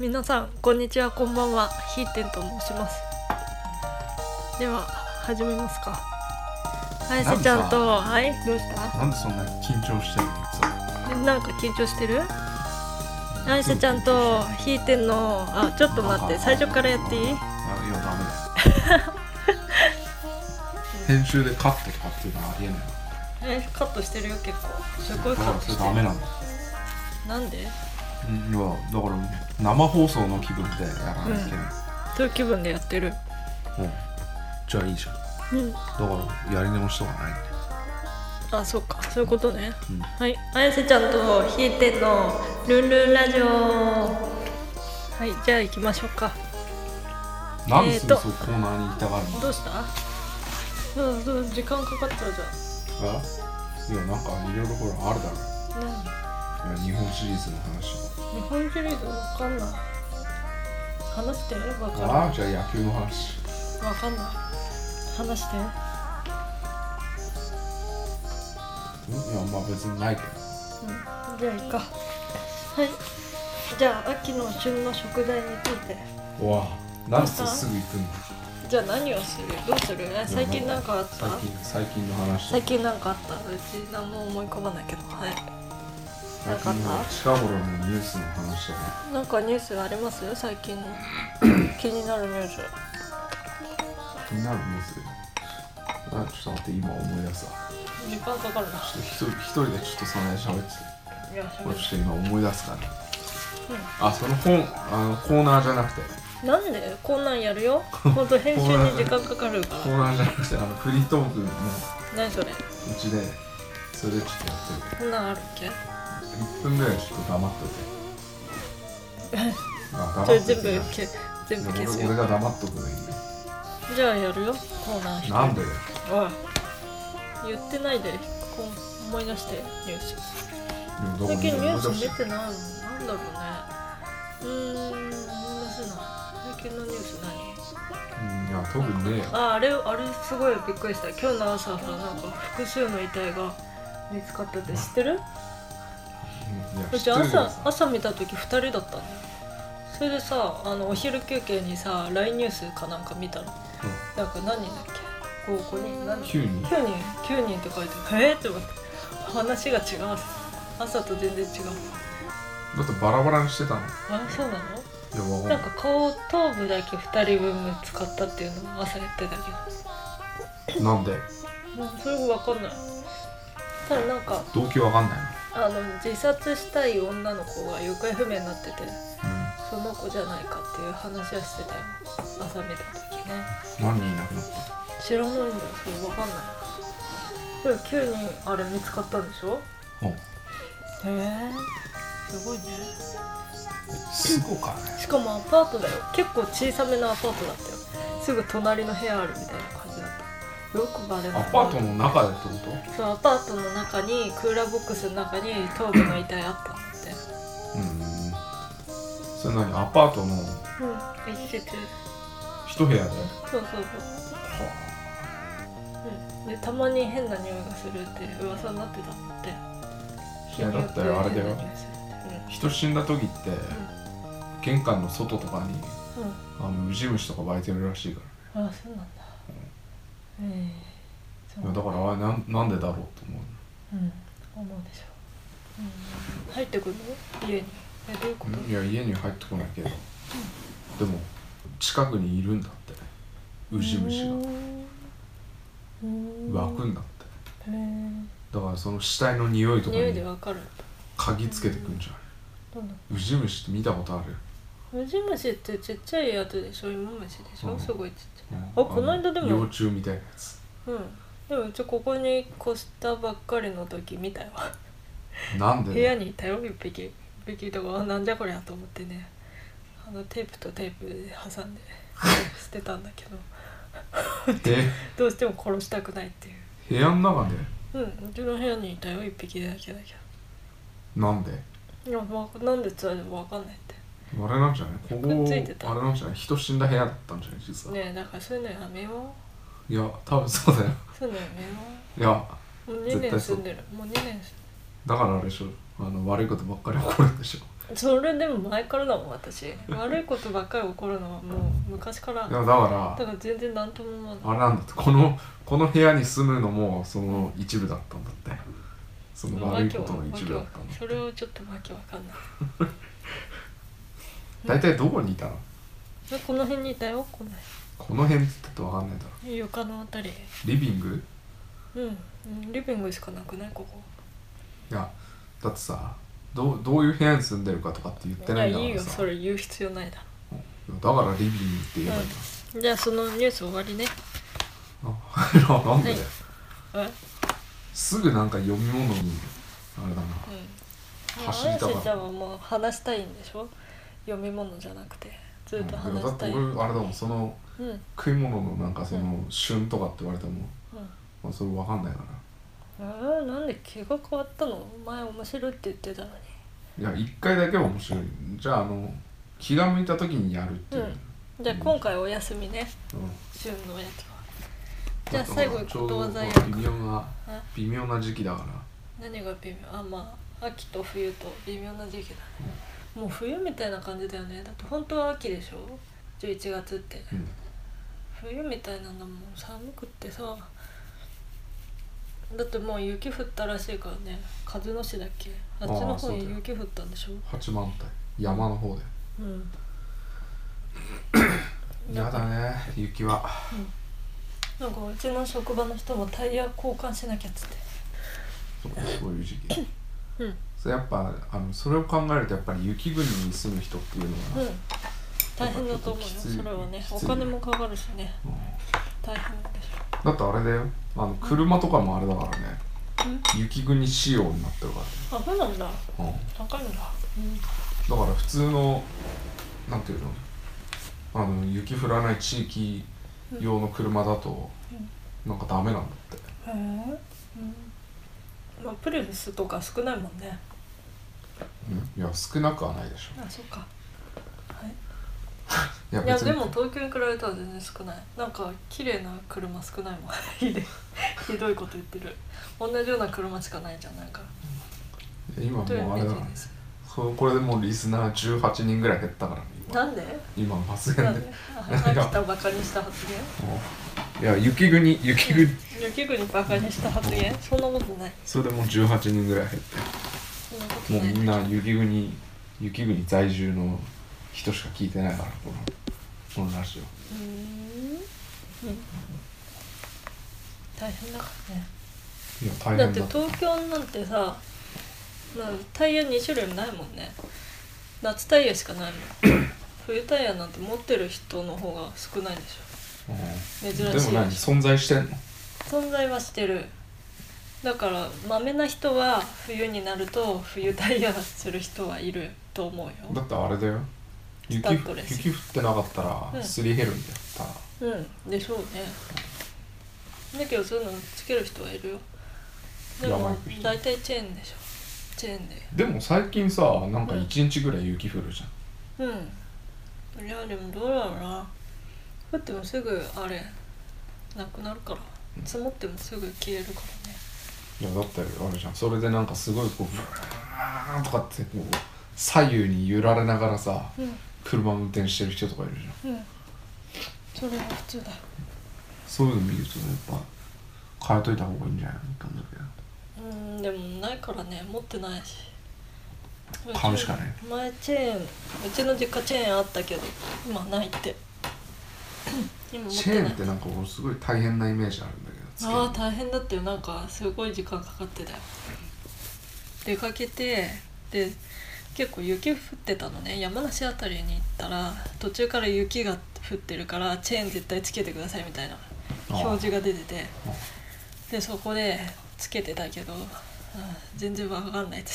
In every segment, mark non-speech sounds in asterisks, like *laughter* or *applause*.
皆さんこんにちはこんばんは。ひーてんと申します。では始めますか。はいせちゃんとはいどうした？なんでそんなに緊張してるの？なんか緊張してる？はいせちゃんとひーてんのあちょっと待って最初からやっていい？あいやダメだ *laughs* 編集でカットとかっていうのはありえないえカットしてるよ結構。すごいカットしてる。ダメなのなんで？うん。いやだから生放送の気分でやらなきゃいけない、そういう気分でやってる。うん。じゃあいいじゃん。うん。だからやり直しとかないんで。あそうか。そういうことね。うん。はい、あやせちゃんとひいてんの？ルンルンラジオ。はいじゃあ行きましょうか。なんですそうコーナーに行きたがるの。どうした？そうそう時間かかっちゃうじあ？いやなんかいろいろほらあるだろ。ゃん。何日本シリーズの話と日本シリーズわかんない。話してわかんかなああじゃあ野球の話。いわかんない。話してうんいやまあ別にないけど。うん。じゃあいいか。はい。じゃあ秋の旬の食材について。うわなんですぐ行くんだじゃあ何をする？どうする？え最近なんかあった？最近最近の話。最近なんかあった？うち何も思い浮かばないけど。はいなんか近のった近頃のニュースの話とかなんかニュースあります？最近の。*clears throat* 気になるニュース。気になるニュース？あちょっと待って今思い出すわ。時間かかるな。ちょっと一人一人でちょっとその間喋ってて。いやこれちょっと今思い出すからうあその本あのコーナーじゃなくて。んなんで？こんなんやるよ？ほんと編集に時間かかる。か *laughs* コらーナーじゃなくてあのフリートークの。何それ？うちでそれでちょっとやってこんなんあるっけ？る1分ぐらいちょっと黙っといて *laughs* あ黙っと全部け全部俺消すよ。俺が黙っとくのいいねじゃあやるよ。コーナーなんでおい。言ってないで。こう思い出してニュース。最近ニュース見てないの？なんだろうね。うーん思い出せな。い最近のニュース何？うんいや特にねああれあれすごいびっくりした。今日の朝さなんか複数の遺体が見つかったって知ってる？うんいやうち知って朝さ朝見た時2人だったんだよそれでさあのお昼休憩にさ LINE ニュースかなんか見たの。なんか何人だっけ？5人。何人？9人。9人。9人って書いてある。へえって思って。話が違う。朝と全然違う。だってバラバラにしてたの。いあそうなの？なんか顔頭部だけ2人分見つかったっていうのを朝言ってたけなんで？それ分かんない。ただなんか動機わかんないあの自殺したい女の子が行方不明になっててのその子じゃないかっていう話はしてたよ。朝見た時ね。うん何人いなくなった？知らないんだよそれ分かんない。でも9人あれ見つかったんでしょ？う。んへえ。すごいね。すごかね。しかもアパートだよ。結構小さめのアパートだったよ。すぐ隣の部屋あるみたいなアパートの中でってこそうアパートの中にクーラーボックスの中に頭部の遺体あったって。とうん。それ何？アパートの？うん一室。一部屋で？そうそうそう。うん、でたまに変な匂いがするって噂になってたって。いやだってあれだよ。変な匂いするって人死んだ時って玄関の外とかにうん、うんあのウジ虫とか湧いてるらしいかあそうなんだだからあれなんなんでだろうと思う。うん。思うでしょう。ん。入ってくるの？家に。えどういうこと？いや家には入ってこないけど。でも近くにいるんだって。ウジ虫が。うん。湧くんだって。へえだからその死体の匂いとか匂いでにわかる嗅ぎつけてくんじゃな？いウジ虫って見たことある？ウジ虫ってちっちゃいやつでしょ？芋虫でしょ、うん。すごいちっちゃい。うん。あこの間でも幼虫みたいなやつ。うんでもうちここに越したばっかりの時見たよ。なんで部屋にいたよ一匹一匹とかあなんじゃこりゃと思ってね。あのテープとテープで挟んで捨てたんだけど。え？どうしても殺したくないっていう。部屋の中で？うんうちの部屋にいたよ一匹だけだけなんで？どいやわなんでつられもわかんないって。あれなんじゃない？ここくっついてた。あれなんじゃない？人死んだ部屋だったんじゃない？実は、ねえだからそういうのやめよういや多分そうだよ。そういうのやめよいやうもう2年住んでる。もう2年住んでだからあれでしょ。あの悪いことばっかり起こるんでしょ。それでも前からだもん私。悪いことばっかり起こるのはもう昔から。いやだだかから全然何とも思わない。らあれなんだって。このこの部屋に住むのもその一部だったんだって。その悪いことの一部だったんだそれをちょっとわけわかんない。*laughs* 大体どこにいたの？でこの辺にいたよこのこの辺って言ってわかんないだろ。辺床のあたり。リビング？うんうんリビングしかなくない？ここ。いやだってさどうどういう部屋に住んでるかとかって言ってないんだいやいいよ。からさそれ言う必要ないだうん。だからリビングって言えばいいんだ、ろじゃあそのニュース終わりね。あなんで。だよえすぐなんか読み物にあれだな。うん。走りたかったちゃんはもう話したいんでしょ？読み物じゃなくて。ずっとうん。話したい。だって俺あれだもんそのうんうん食い物のなんかその旬とかって言われても、まあ、それわかんないかえー、なんで気が変わったの？前面白いって言ってたのに。らいや一回だけは面白い。じゃああの気が向いた時にやるっていう、じゃあ今回お休みね。うん。旬のやつは。じゃあ最後ちょうどことわざやる微妙なあ微妙な時期だから。何が微妙？あまあ秋と冬と微妙な時期だね。もう冬みたいな感じだよね。だって本当は秋でしょ？11月って。うん冬みたいなんだもん寒くってさだってもう雪降ったらしいからね鹿角市だっけあっちの方に雪降ったんでしょ？八幡平。山の方でうん。*coughs* やだね雪は。なんかうちの職場の人もタイヤ交換しなきゃっつって。そうそういう時期。うん。それやっぱあのそれを考えるとやっぱり雪国に住む人っていうのは、うん大変だと思うよ。それはねお金もかかるしね。うん大変でしだってあれだよ。あの車とかもあれだからね。ょ雪国仕様になってるかあそうなんだ。ら、うん、だ高いんだ。から普通のなんていうの？あの雪降らない地域用の車だとなんかダメなんだって。へえうん。まあプリウスとか少ないもんね。うん。いや少なくはないでしょ。あそっか。はいいやいやでも東京に比べたら全然少ない。なんか綺麗な車少ないもん。*laughs* ひでひどいこと言ってる。同じような車しかないじゃんなんか。今もうあれだ。そうこれでもうリスナー18人ぐらい減ったからなんで？今発言で。秋田バカにした発言。*laughs* いや雪国雪国。雪国バカにした発言？そんなことない。それでもう18人ぐらい減って。もうみんな雪国雪国在住の人しか聞いてないからこのこのラジうーんうん。大変だからね。オいや大だ。って変だ東京なんてさなんタイヤ2種類ないもんね。夏タイヤしかないもん。*coughs* 冬タイヤなんて持ってる人の方が少ないでしうん。珍しいでも何？存在してんの？ょ存在はしてる。だからまめな人は冬になると冬タイヤする人はいると思うよ。だってあれだよ雪降ってなかったうん。らすり減るんだよただうん。でしょうね。だけどそういうのつける人はいるよ。でも大体チェーンでしょ。チェーンで。でも最近さなんか1日ぐらい雪降るじゃん。うん。いやでもどうだろうな。降ってもすぐあれなくなるから。積もってもすぐ消えるからね。いやだってあれじゃん。それでなんかすごいこうブーンとかってこう左右に揺られながらさうん車運転してる人とかいるじゃん。うん。それは普通だ。よそういうの見るとやっぱ変えといた方がいいんじゃないのって思うけど。うんでもないからね持ってないし。買うしかない。前チェーンうちの実家チェーンあったけど今ないって。*coughs* 今チェーンってなんか俺すごい大変なイメージあるんだけどああ大変だってよ。なんかすごい時間かかってたよ。出かけてで結構雪降ってたのね。山梨あたりに行ったら途中から雪が降ってるからチェーン絶対つけてくださいみたいな表示が出てて。あでそこでつけてたけどあ全然わかんないって。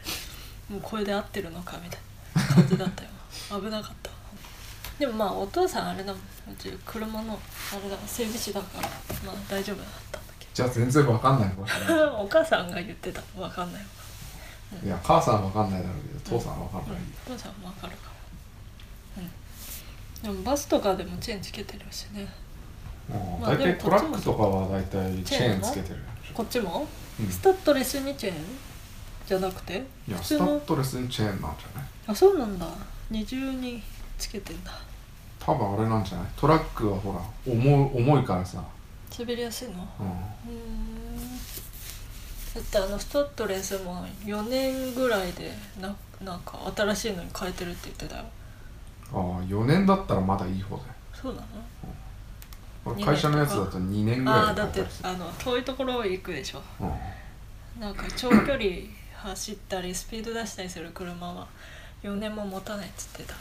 *laughs* もうこれで合ってるのかみたいな感じだったよ。*laughs* 危なかった。でもまあお父さんあれだもん。うち車のあれだ。整備士だからまあ大丈夫だったんだけじゃあ全然わかんない *laughs* お母さんが言ってた。わかんないわいいや母さんはわかんないだろうけど父さんはわかんない、お父さんもわかるから。うん。でもバスとかでもチェーンつけてるしね。うん。まあ大体トラックとかは大体チェーンつけてるこっちも、うん。スタッドレスにチェーン？じゃなくて？いや普通の？スタッドレスにチェーンなんじゃない？あそうなんだ。二重につけてんだ。多分あれなんじゃない？トラックはほら重い重いからさ、滑りやすいの？うん、うーんだってあのスタッドレスも4年ぐらいでななんか新しいのに変えてるって言ってたよ。ああ4年だったらまだいい方だよ。そうなの？俺二年会社のやつだと2年ぐらいああだってあの遠いところ行くでしょ。うん。なんか長距離走ったりスピード出したりする車は4年も持たないっつってた。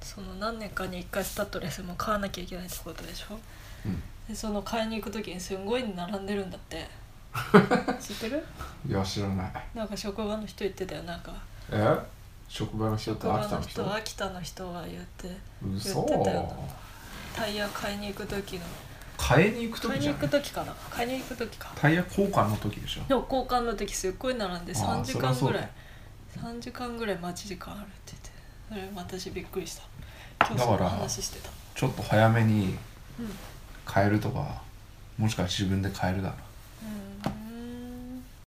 その何年かに1回スタッドレスも買わなきゃいけないってことでしょ。うん。でその買いに行く時にすんごい並んでるんだって知ってる？いや知らない。なんか職場の人言ってたよなんか。え？職場の人と職場秋田の人？秋田の人が言って嘘。言ってたよタイヤ買いに行く時の。買いに行く買いに行く時かな？買いに行く時か。タイヤ交換の時でしょ？でも交換の時すっごい並んであー3時間ぐらい。3時間ぐらい待ち時間あるって言ってそれ私びっくりした。今日だからその話してた。ちょっと早めにうん。買えるとかもしかして自分で買えるだろ